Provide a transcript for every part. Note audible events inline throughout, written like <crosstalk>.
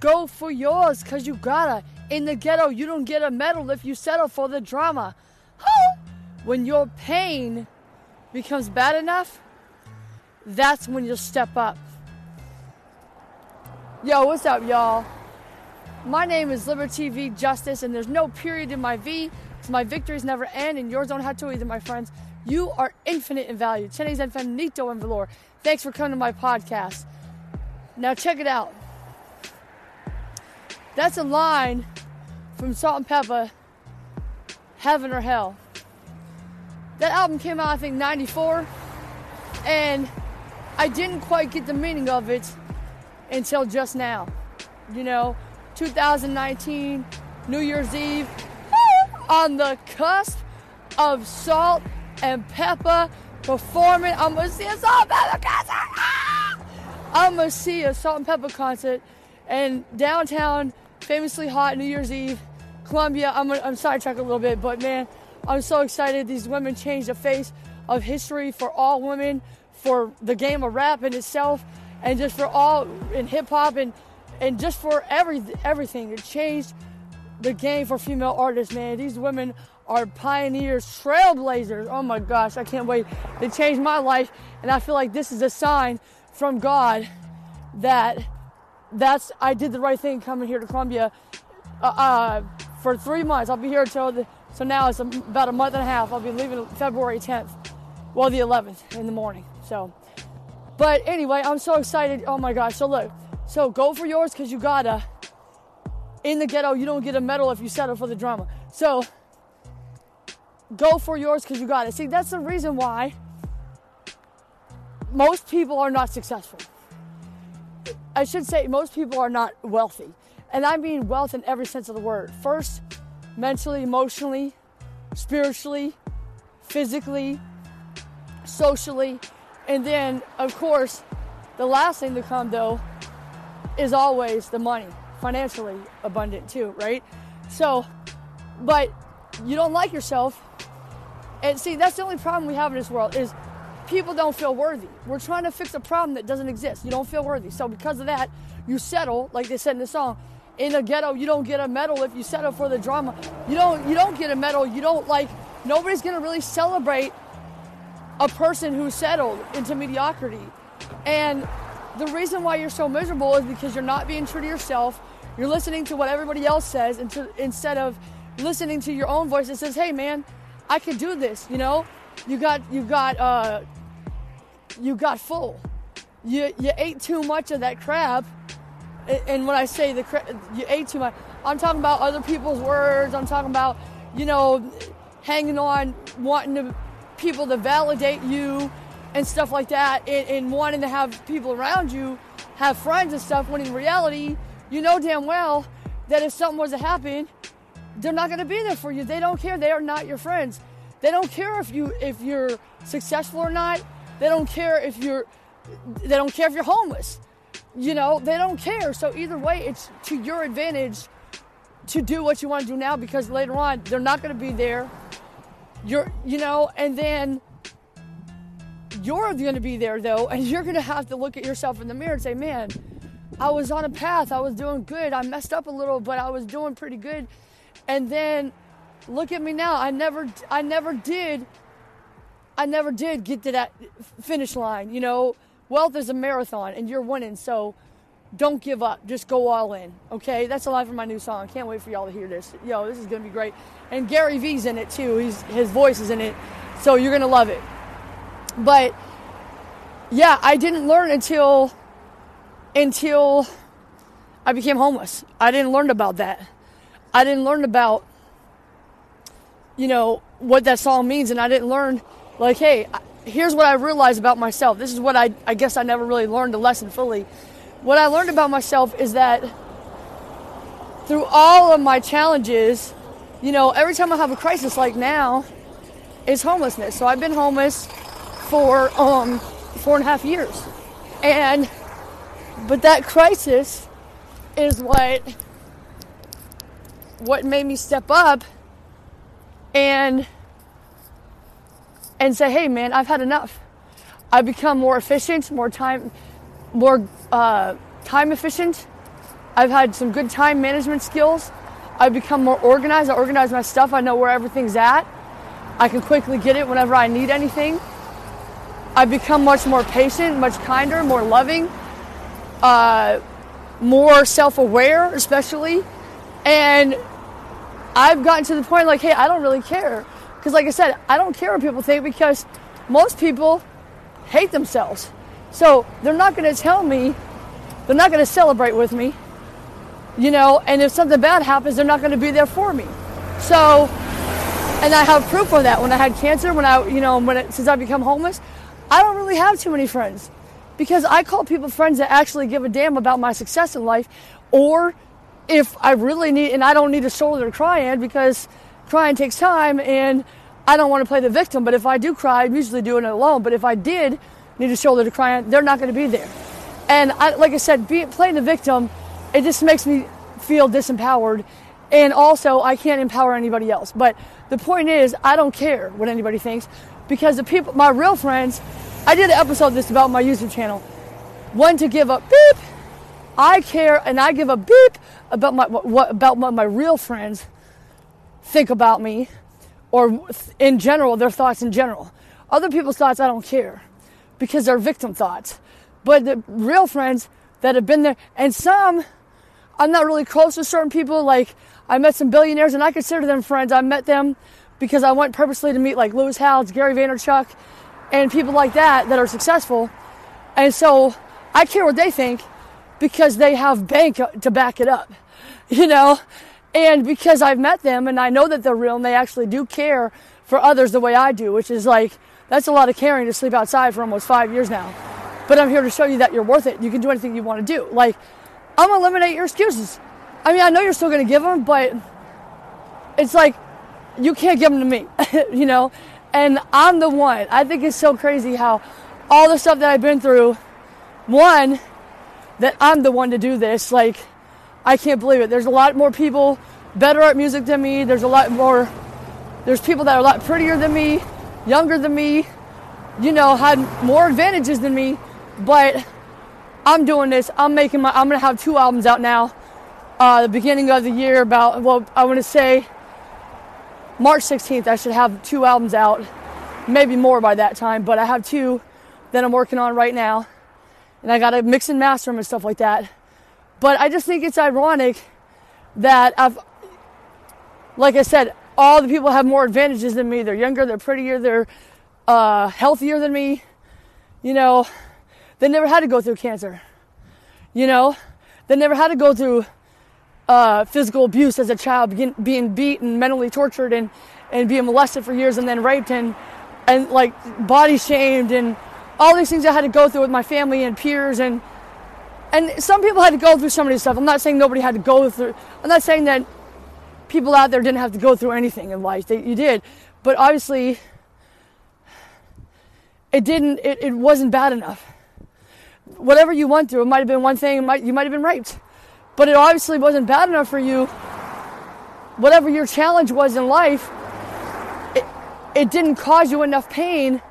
Go for yours, cause you gotta. In the ghetto, you don't get a medal if you settle for the drama. When your pain becomes bad enough, that's when you'll step up. Yo, what's up, y'all? My name is Liberty V Justice, and there's no period in my V, so my victories never end, and yours don't have to either, my friends. You are infinite in value. Tenéis infinito en valor. Thanks for coming to my podcast. Now, check it out. That's a line from Salt-N-Pepa, Heaven or Hell. That album came out, I think, 94, and I didn't quite get the meaning of it until just now. You know, 2019, New Year's Eve, on the cusp of Salt and Pepper performing. I'm gonna see a Salt-N-Pepa concert. Ah! I'm gonna see a Salt-N-Pepa concert in downtown, famously hot New Year's Eve, Columbia. I'm, I'm sidetracked a little bit, but man, I'm so excited. These women changed the face of history for all women, for the game of rap in itself, and just for all in hip hop and and just for every everything. It changed the game for female artists, man. These women are pioneers, trailblazers. Oh my gosh, I can't wait. They changed my life, and I feel like this is a sign from God that that's I did the right thing coming here to Columbia uh, uh, for three months. I'll be here until the so now it's about a month and a half. I'll be leaving February 10th, well the 11th in the morning. So, but anyway, I'm so excited. Oh my gosh! So look, so go for yours because you gotta. In the ghetto, you don't get a medal if you settle for the drama. So go for yours because you got it. See, that's the reason why most people are not successful. I should say most people are not wealthy. And I mean wealth in every sense of the word. First, mentally, emotionally, spiritually, physically, socially, and then, of course, the last thing to come though is always the money, financially abundant too, right? So, but you don't like yourself. And see, that's the only problem we have in this world is people don't feel worthy. We're trying to fix a problem that doesn't exist. You don't feel worthy. So because of that, you settle, like they said in the song, in the ghetto, you don't get a medal if you settle for the drama. You don't you don't get a medal. You don't like nobody's gonna really celebrate a person who settled into mediocrity. And the reason why you're so miserable is because you're not being true to yourself. You're listening to what everybody else says instead of listening to your own voice that says, "Hey, man, I can do this." You know, you got you got uh, you got full. You you ate too much of that crap and when I say the you ate too much, I'm talking about other people's words. I'm talking about, you know, hanging on, wanting to people to validate you and stuff like that, and, and wanting to have people around you have friends and stuff. When in reality, you know damn well that if something was to happen, they're not going to be there for you. They don't care. They are not your friends. They don't care if you if you're successful or not. They don't care if you're. They don't care if you're homeless you know, they don't care. So either way, it's to your advantage to do what you want to do now because later on they're not going to be there. You're, you know, and then you're going to be there though, and you're going to have to look at yourself in the mirror and say, "Man, I was on a path. I was doing good. I messed up a little, but I was doing pretty good." And then look at me now. I never I never did I never did get to that finish line, you know wealth is a marathon and you're winning, so don't give up. Just go all in. Okay, that's a line from my new song. Can't wait for y'all to hear this. Yo, this is gonna be great. And Gary Vee's in it too. He's his voice is in it, so you're gonna love it. But yeah, I didn't learn until until I became homeless. I didn't learn about that. I didn't learn about you know what that song means, and I didn't learn like, hey, here's what I realized about myself. This is what I, I guess I never really learned the lesson fully. What I learned about myself is that through all of my challenges, you know, every time I have a crisis like now, is homelessness. So I've been homeless for um, four and a half years. And, but that crisis is what, what made me step up and and say, hey, man, I've had enough. I've become more efficient, more time, more uh, time efficient. I've had some good time management skills. I've become more organized. I organize my stuff. I know where everything's at. I can quickly get it whenever I need anything. I've become much more patient, much kinder, more loving, uh, more self aware, especially. And I've gotten to the point like, hey, I don't really care. Because, like I said, I don't care what people think because most people hate themselves. So they're not going to tell me, they're not going to celebrate with me, you know, and if something bad happens, they're not going to be there for me. So, and I have proof of that. When I had cancer, when I, you know, when it, since I become homeless, I don't really have too many friends because I call people friends that actually give a damn about my success in life, or if I really need, and I don't need a shoulder to cry in because crying takes time and I don't want to play the victim. But if I do cry, I'm usually doing it alone. But if I did need a shoulder to cry on, they're not going to be there. And I, like I said, be, playing the victim, it just makes me feel disempowered. And also, I can't empower anybody else. But the point is, I don't care what anybody thinks because the people, my real friends, I did an episode this about my YouTube channel. One to give up beep. I care and I give a beep about my what about my real friends think about me, or in general their thoughts in general. Other people's thoughts I don't care because they're victim thoughts. But the real friends that have been there, and some I'm not really close to certain people. Like I met some billionaires, and I consider them friends. I met them because I went purposely to meet like Lewis Howes, Gary Vaynerchuk, and people like that that are successful. And so I care what they think because they have bank to back it up, <laughs> you know? And because I've met them and I know that they're real and they actually do care for others the way I do, which is like, that's a lot of caring to sleep outside for almost five years now. But I'm here to show you that you're worth it. You can do anything you want to do. Like, I'm gonna eliminate your excuses. I mean, I know you're still gonna give them, but it's like, you can't give them to me, <laughs> you know? And I'm the one. I think it's so crazy how all the stuff that I've been through, one, that I'm the one to do this. Like, I can't believe it. There's a lot more people better at music than me. There's a lot more, there's people that are a lot prettier than me, younger than me, you know, had more advantages than me. But I'm doing this. I'm making my, I'm going to have two albums out now. Uh, the beginning of the year, about, well, I want to say March 16th, I should have two albums out, maybe more by that time, but I have two that I'm working on right now and I got to mix and master them and stuff like that. But I just think it's ironic that I've, like I said, all the people have more advantages than me. They're younger, they're prettier, they're uh, healthier than me. You know, they never had to go through cancer. You know, they never had to go through uh, physical abuse as a child, being, being beaten, mentally tortured, and, and being molested for years, and then raped and and like body shamed and all these things I had to go through with my family and peers and and some people had to go through some of this stuff. I'm not saying nobody had to go through. I'm not saying that people out there didn't have to go through anything in life. They, you did, but obviously it didn't. It, it wasn't bad enough. Whatever you went through, it might have been one thing. Might, you might have been raped, but it obviously wasn't bad enough for you. Whatever your challenge was in life, it, it didn't cause you enough pain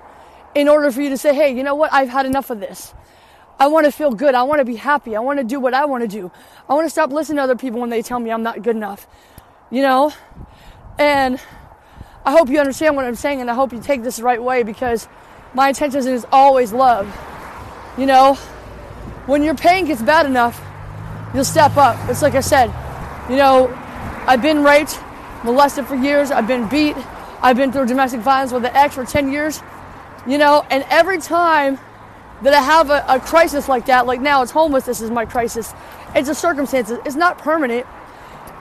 in order for you to say, hey, you know what? I've had enough of this. I want to feel good. I want to be happy. I want to do what I want to do. I want to stop listening to other people when they tell me I'm not good enough. You know? And I hope you understand what I'm saying and I hope you take this the right way because my intention is always love. You know? When your pain gets bad enough, you'll step up. It's like I said, you know, I've been raped, molested for years, I've been beat, I've been through domestic violence with an ex for 10 years. You know, and every time that I have a, a crisis like that, like now it's homelessness is my crisis, it's a circumstance, it's not permanent.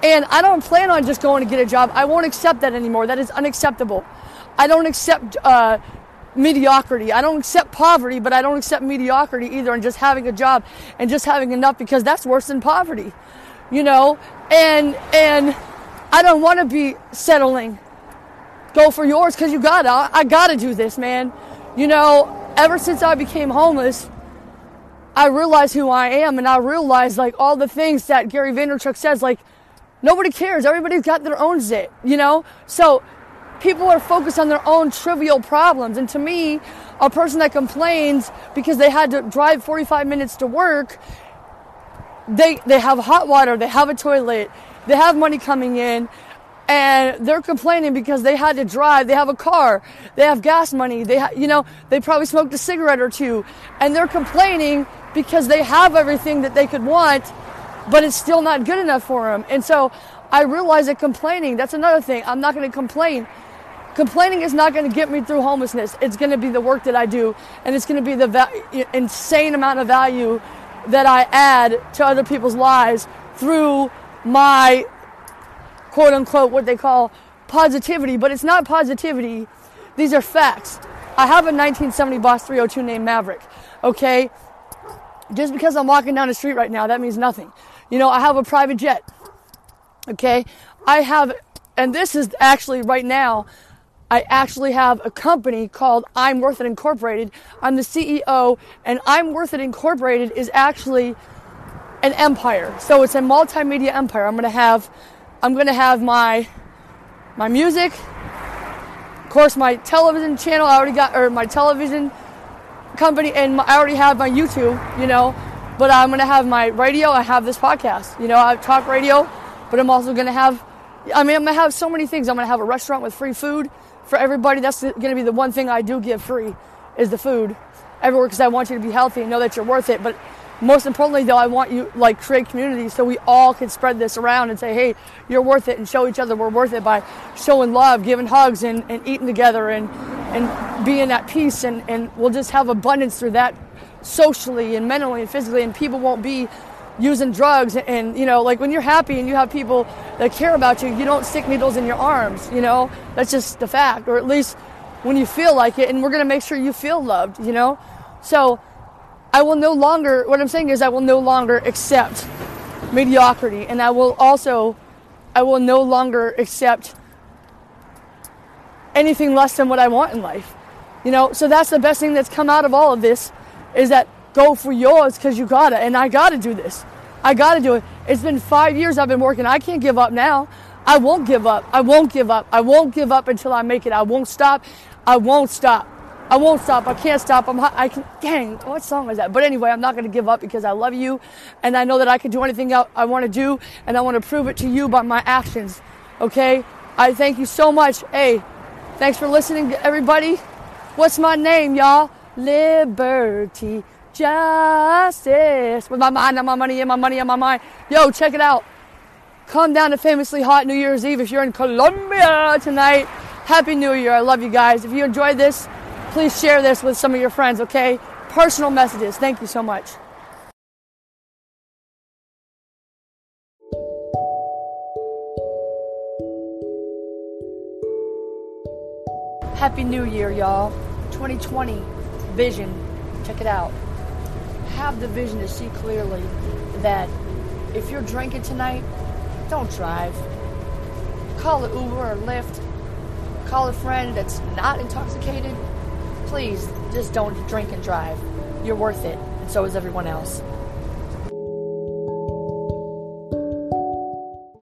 And I don't plan on just going to get a job. I won't accept that anymore. That is unacceptable. I don't accept uh, mediocrity. I don't accept poverty, but I don't accept mediocrity either and just having a job and just having enough because that's worse than poverty. You know? And and I don't want to be settling. Go for yours because you got to. I got to do this, man. You know, ever since I became homeless, I realized who I am and I realized like all the things that Gary Vaynerchuk says, like nobody cares. Everybody's got their own zit, you know? So people are focused on their own trivial problems. And to me, a person that complains because they had to drive 45 minutes to work they they have hot water, they have a toilet, they have money coming in, and they're complaining because they had to drive. They have a car, they have gas money. They ha- you know they probably smoked a cigarette or two, and they're complaining because they have everything that they could want, but it's still not good enough for them. And so I realize that complaining. That's another thing. I'm not going to complain. Complaining is not going to get me through homelessness. It's going to be the work that I do, and it's going to be the va- insane amount of value that I add to other people's lives through my quote unquote what they call positivity, but it's not positivity. These are facts. I have a 1970 Boss 302 named Maverick. Okay? Just because I'm walking down the street right now, that means nothing. You know, I have a private jet. Okay? I have, and this is actually right now, I actually have a company called I'm Worth It Incorporated. I'm the CEO, and I'm Worth It Incorporated is actually an empire. So it's a multimedia empire. I'm going to have, I'm going to have my, my music, of course, my television channel. I already got, or my television company, and my, I already have my YouTube. You know, but I'm going to have my radio. I have this podcast. You know, I talk radio, but I'm also going to have. I mean, I'm going to have so many things. I'm going to have a restaurant with free food for everybody. That's going to be the one thing I do give free is the food everywhere because I want you to be healthy and know that you're worth it. But most importantly, though, I want you like create community so we all can spread this around and say, hey, you're worth it, and show each other we're worth it by showing love, giving hugs, and, and eating together, and and being at peace, and and we'll just have abundance through that socially and mentally and physically, and people won't be using drugs. And you know like when you're happy and you have people that care about you you don't stick needles in your arms you know? That's just the fact. Or at least when you feel like it. And we're going to make sure you feel loved you know? So i will no longer what i'm saying is i will no longer accept mediocrity and i will also i will no longer accept anything less than what i want in life you know so that's the best thing that's come out of all of this is that go for yours because you gotta. And I gotta do this. I gotta do it. It's been five years I've been working. I can't give up now. I won't give up. I won't give up. I won't give up until I make it. I won't stop. I won't stop. I won't stop. I can't stop. I'm. I can. Dang, what song is that? But anyway, I'm not going to give up because I love you, and I know that I can do anything I, want to do, and I want to prove it to you by my actions. Okay. I thank you so much. Hey, thanks for listening, everybody. What's my name, y'all? Liberty justice with my mind and my money and my money and my mind. Yo, check it out. Come down to famously hot New Year's Eve if you're in Columbia tonight. Happy New Year. I love you guys. If you enjoyed this, please share this with some of your friends, okay? Personal messages. Thank you so much. Happy New Year, y'all. 2020 vision. Check it out have the vision to see clearly that if you're drinking tonight, don't drive. Call an Uber or Lyft. Call a friend that's not intoxicated. Please, just don't drink and drive. You're worth it, and so is everyone else.